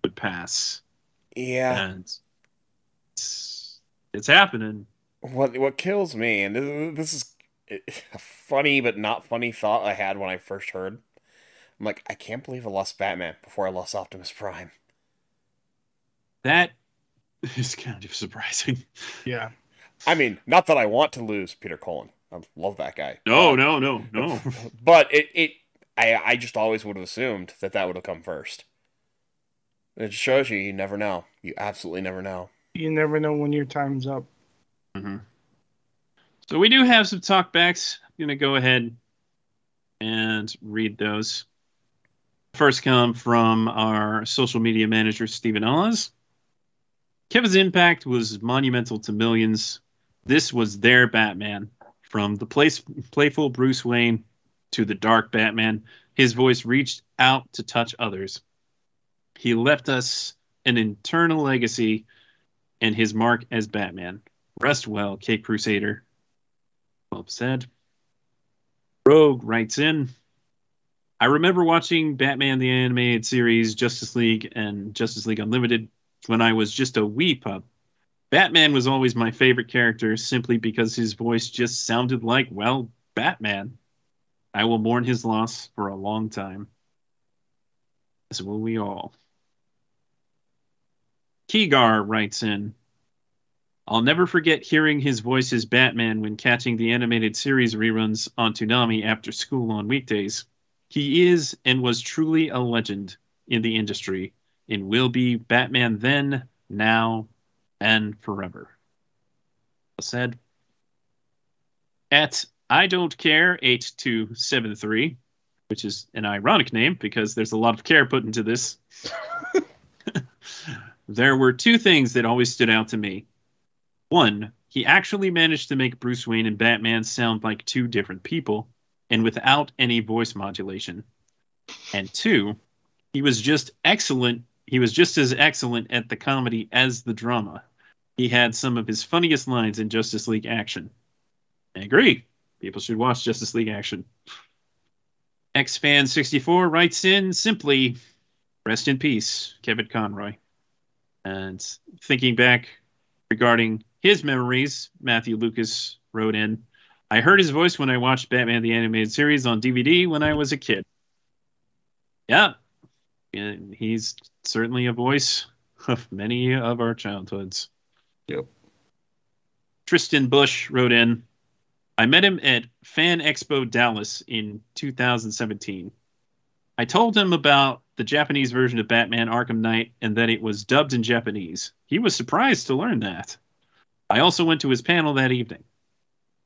would pass. Yeah. And it's, it's happening. What what kills me, and this this is a funny but not funny thought I had when I first heard. I'm like, I can't believe I lost Batman before I lost Optimus Prime. That is kind of surprising. Yeah. I mean, not that I want to lose Peter Cullen. I love that guy. No, But- no, no, no. But it, it I I just always would have assumed that that would have come first. It shows you you never know. You absolutely never know. You never know when your time's up. Mhm. So we do have some talkbacks. I'm gonna go ahead and read those. First come from our social media manager Stephen Oz. Kevin's impact was monumental to millions. This was their Batman. From the place, playful Bruce Wayne to the dark Batman, his voice reached out to touch others. He left us an eternal legacy and his mark as Batman. Rest well, Cape Crusader. Well said. Rogue writes in. I remember watching Batman the Animated Series, Justice League, and Justice League Unlimited when I was just a wee pup. Batman was always my favorite character simply because his voice just sounded like, well, Batman. I will mourn his loss for a long time. As will we all. Keegar writes in. I'll never forget hearing his voice as Batman when catching the animated series reruns on Toonami after school on weekdays. He is and was truly a legend in the industry and will be Batman then, now, and forever. Said at I don't care 8273, which is an ironic name because there's a lot of care put into this. there were two things that always stood out to me. One, he actually managed to make Bruce Wayne and Batman sound like two different people and without any voice modulation. And two, he was just excellent. He was just as excellent at the comedy as the drama. He had some of his funniest lines in Justice League Action. I agree. People should watch Justice League Action. XFan64 writes in simply, rest in peace, Kevin Conroy. And thinking back regarding his memories, Matthew Lucas wrote in, I heard his voice when I watched Batman the Animated Series on DVD when I was a kid. Yeah, and he's certainly a voice of many of our childhoods. Yep. Tristan Bush wrote in, I met him at Fan Expo Dallas in 2017. I told him about the Japanese version of Batman Arkham Knight and that it was dubbed in Japanese. He was surprised to learn that. I also went to his panel that evening.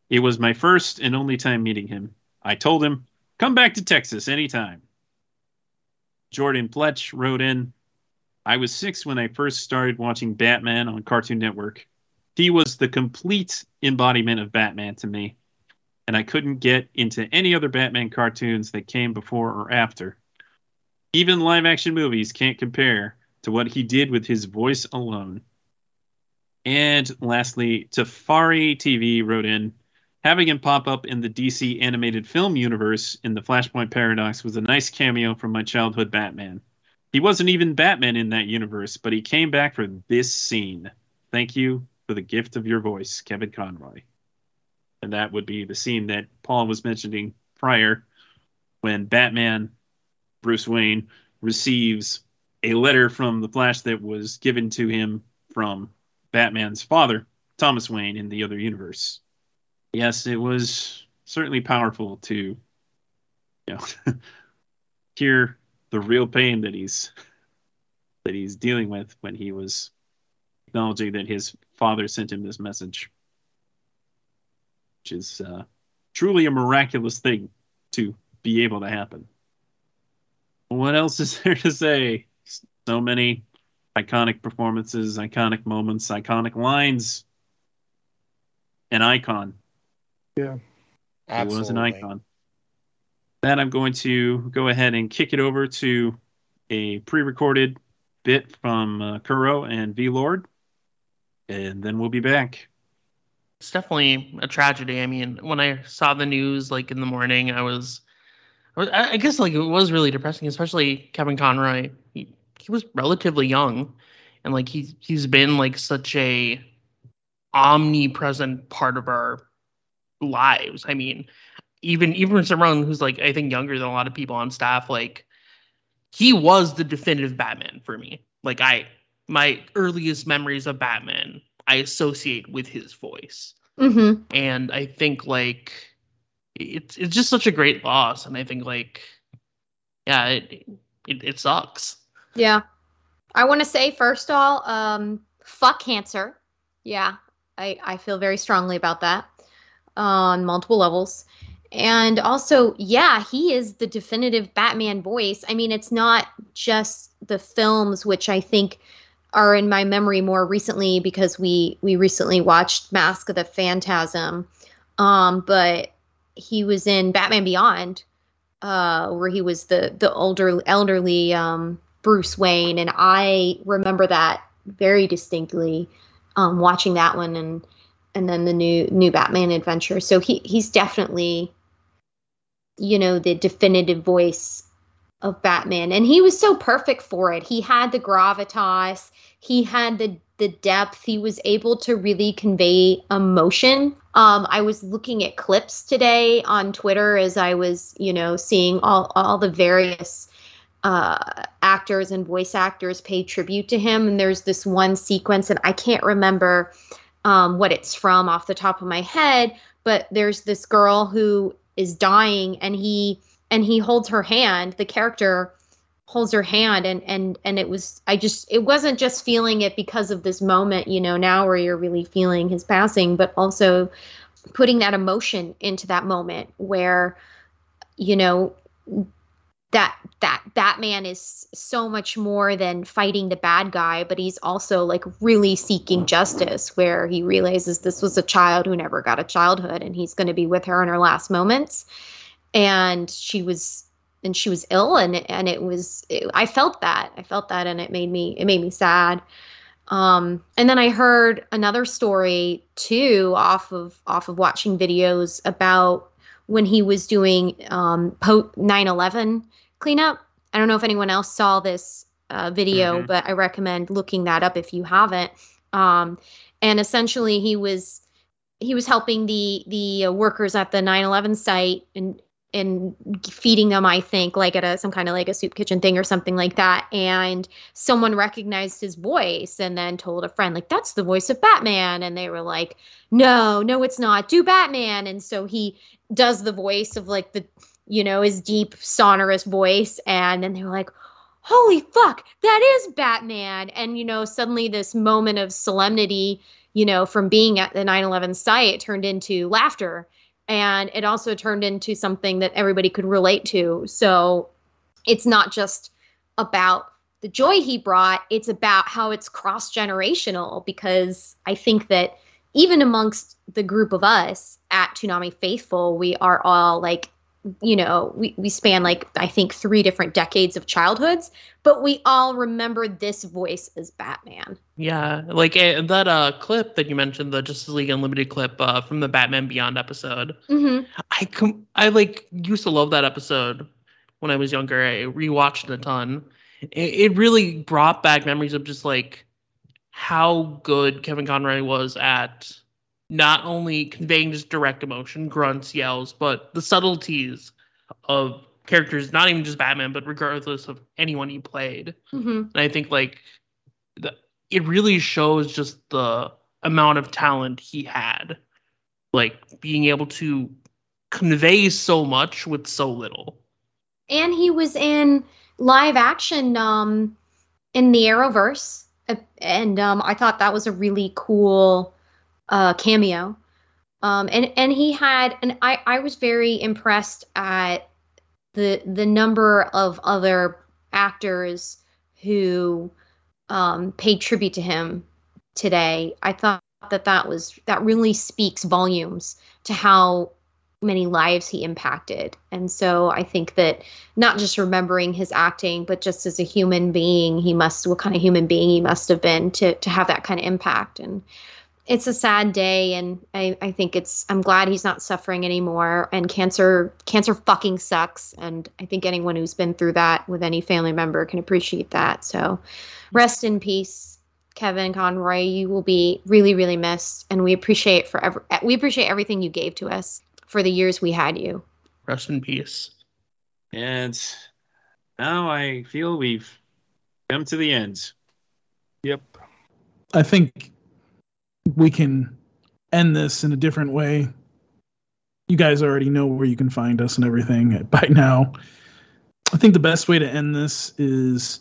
It was my first and only time meeting him. I told him, come back to Texas anytime. Jordan Pletch wrote in, I was six when I first started watching Batman on Cartoon Network. He was the complete embodiment of Batman to me, and I couldn't get into any other Batman cartoons that came before or after. Even live action movies can't compare to what he did with his voice alone. And lastly, Tafari TV wrote in, having him pop up in the DC animated film universe in the Flashpoint Paradox was a nice cameo from my childhood Batman. He wasn't even Batman in that universe, but he came back for this scene. Thank you for the gift of your voice, Kevin Conroy. And that would be the scene that Paul was mentioning prior when Batman, Bruce Wayne, receives a letter from the Flash that was given to him from Batman's father, Thomas Wayne, in the other universe. Yes, it was certainly powerful to you know hear the real pain that he's that he's dealing with when he was acknowledging that his father sent him this message which is uh, truly a miraculous thing to be able to happen what else is there to say So many iconic performances, iconic moments, iconic lines. An icon. Yeah. He was an icon. Then I'm going to go ahead and kick it over to a pre-recorded bit from uh, Kuro and V Lord, and then we'll be back. it's definitely a tragedy. I mean, when I saw the news like in the morning, I was, I was- I I guess like it was really depressing, especially Kevin Conroy. He he was relatively young, and like he he's been like such a omnipresent part of our lives. I mean, even even someone who's like I think younger than a lot of people on staff, like he was the definitive Batman for me. Like I my earliest memories of Batman I associate with his voice. Mm-hmm. And I think like it's it's just such a great loss. And I think like yeah, it it, it sucks. Yeah. I want to say first of all, um, fuck cancer. Yeah, I I feel very strongly about that on multiple levels. And also, yeah, he is the definitive Batman voice. I mean, it's not just the films, which I think are in my memory more recently because we we recently watched Mask of the Phantasm. Um, but he was in Batman Beyond, uh, where he was the the older elderly um, Bruce Wayne, and I remember that very distinctly, um, watching that one and and then the new new Batman adventure. So he he's definitely, you know, the definitive voice of Batman, and he was so perfect for it. He had the gravitas, he had the the depth. He was able to really convey emotion. Um, I was looking at clips today on Twitter as I was, you know, seeing all all the various uh, actors and voice actors pay tribute to him. And there's this one sequence, and I can't remember um, what it's from off the top of my head, but there's this girl who is dying, and he and he holds her hand. The character holds her hand, and and and it was I just it wasn't just feeling it because of this moment, you know, now where you're really feeling his passing, but also putting that emotion into that moment where you know that that Batman is so much more than fighting the bad guy, but he's also like really seeking justice where he realizes this was a child who never got a childhood and he's going to be with her in her last moments. And she was and she was ill and and it was it, I felt that. I felt that and it made me it made me sad. Um, and then I heard another story too off of off of watching videos about when he was doing um, po 9/11 cleanup. I don't know if anyone else saw this uh, video, Mhm. but I recommend looking that up if you haven't. Um, and essentially, he was he was helping the the uh, workers at the 9/11 site and and feeding them, I think, like at a some kind of like a soup kitchen thing or something like that. And someone recognized his voice and then told a friend, like, that's the voice of Batman. And they were like, no, no, it's not. Do Batman. And so he does the voice of like the, you know, his deep, sonorous voice. And then they were like, holy fuck, that is Batman. And, you know, suddenly this moment of solemnity, you know, from being at the 9 11 site turned into laughter. And it also turned into something that everybody could relate to. So it's not just about the joy he brought, it's about how it's cross generational because I think that even amongst the group of us at Toonami Faithful, we are all like, you know, we, we span like, I think, three different decades of childhoods, but we all remember this voice as Batman. Yeah, like uh, that uh clip that you mentioned, the Justice League Unlimited clip uh, from the Batman Beyond episode. Mm-hmm. I com- I like used to love that episode when I was younger. I rewatched it a ton. It, it really brought back memories of just like how good Kevin Conroy was at not only conveying just direct emotion, grunts, yells, but the subtleties of characters, not even just Batman, but regardless of anyone he played. Mm-hmm. And I think like the, it really shows just the amount of talent he had, like being able to convey so much with so little. and he was in live action um in the arrowverse uh, and um i thought that was a really cool uh cameo um and and he had and i i was very impressed at the the number of other actors who um, paid tribute to him today. I thought that that was that really speaks volumes to how many lives he impacted. And so I think that not just remembering his acting, but just as a human being, he must what kind of human being he must have been to to have that kind of impact. And it's a sad day and I, I think it's I'm glad he's not suffering anymore. And cancer cancer fucking sucks. And I think anyone who's been through that with any family member can appreciate that. So rest in peace. Kevin Conroy, you will be really, really missed, and we appreciate forever. We appreciate everything you gave to us for the years we had you. Rest in peace. And now I feel we've come to the end. Yep. I think we can end this in a different way. You guys already know where you can find us and everything by now. I think the best way to end this is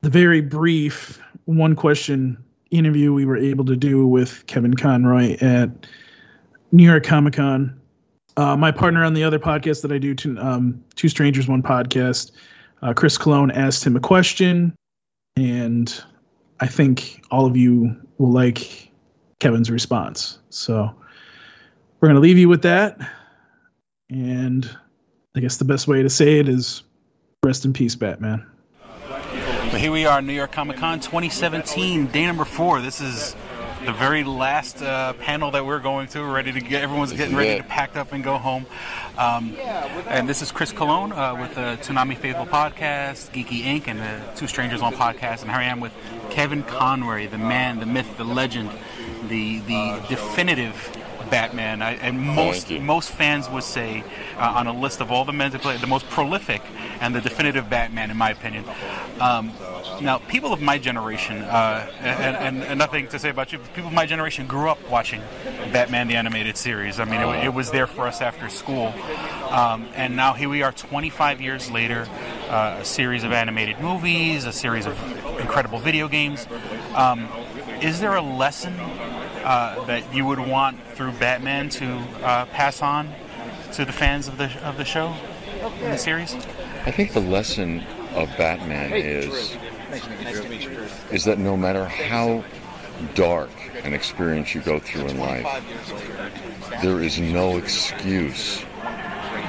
the very brief one question interview we were able to do with Kevin Conroy at New York Comic Con. Uh, my partner on the other podcast that I do, to, um, Two Strangers, One Podcast, uh, Chris Cologne asked him a question, and I think all of you will like Kevin's response. So we're going to leave you with that. And I guess the best way to say it is rest in peace, Batman. But here we are, New York Comic Con 2017, day number four. This is the very last uh, panel that we're going to. We're ready to get everyone's getting ready to pack up and go home. Um, and this is Chris Cologne uh, with the Toonami Faithful podcast, Geeky Inc., and the Two Strangers One podcast. And here I am with Kevin Conroy, the man, the myth, the legend, the the definitive Batman. I, and most most fans would say uh, on a list of all the men to play, the most prolific and the definitive Batman, in my opinion. Um, now, people of my generation, uh, and, and, and, nothing to say about you, people of my generation grew up watching Batman the animated series. I mean, it, it was there for us after school. Um, and now here we are 25 years later, uh, a series of animated movies, a series of incredible video games. Um, is there a lesson uh, that you would want through Batman to uh, pass on to the fans of the of the show, in the series? I think the lesson of Batman is is that no matter how dark an experience you go through in life, there is no excuse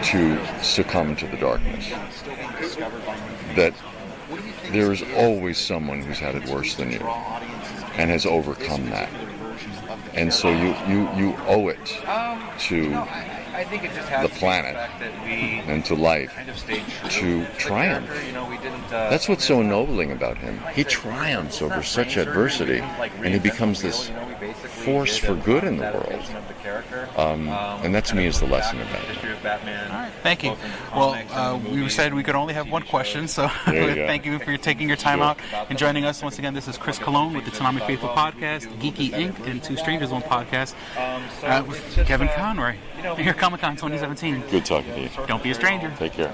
to succumb to the darkness. That there is always someone who's had it worse than you and has overcome that. And so you, you, you owe it to the planet and to life to triumph. That's what's so ennobling about him. He triumphs over such adversity and he becomes this force for good in the world. Um, and that to me is the lesson of Batman. All right, thank you. Well, uh, we said we could only have one question, so you thank you for taking your time out and joining us. Once again, this is Chris Cologne with the Toonami Faithful Podcast, Geeky Inc., and Two Strangers One Podcast uh, with Kevin Conroy. Here, Comic Con 2017. Good talking to you. Don't be a stranger. Take care.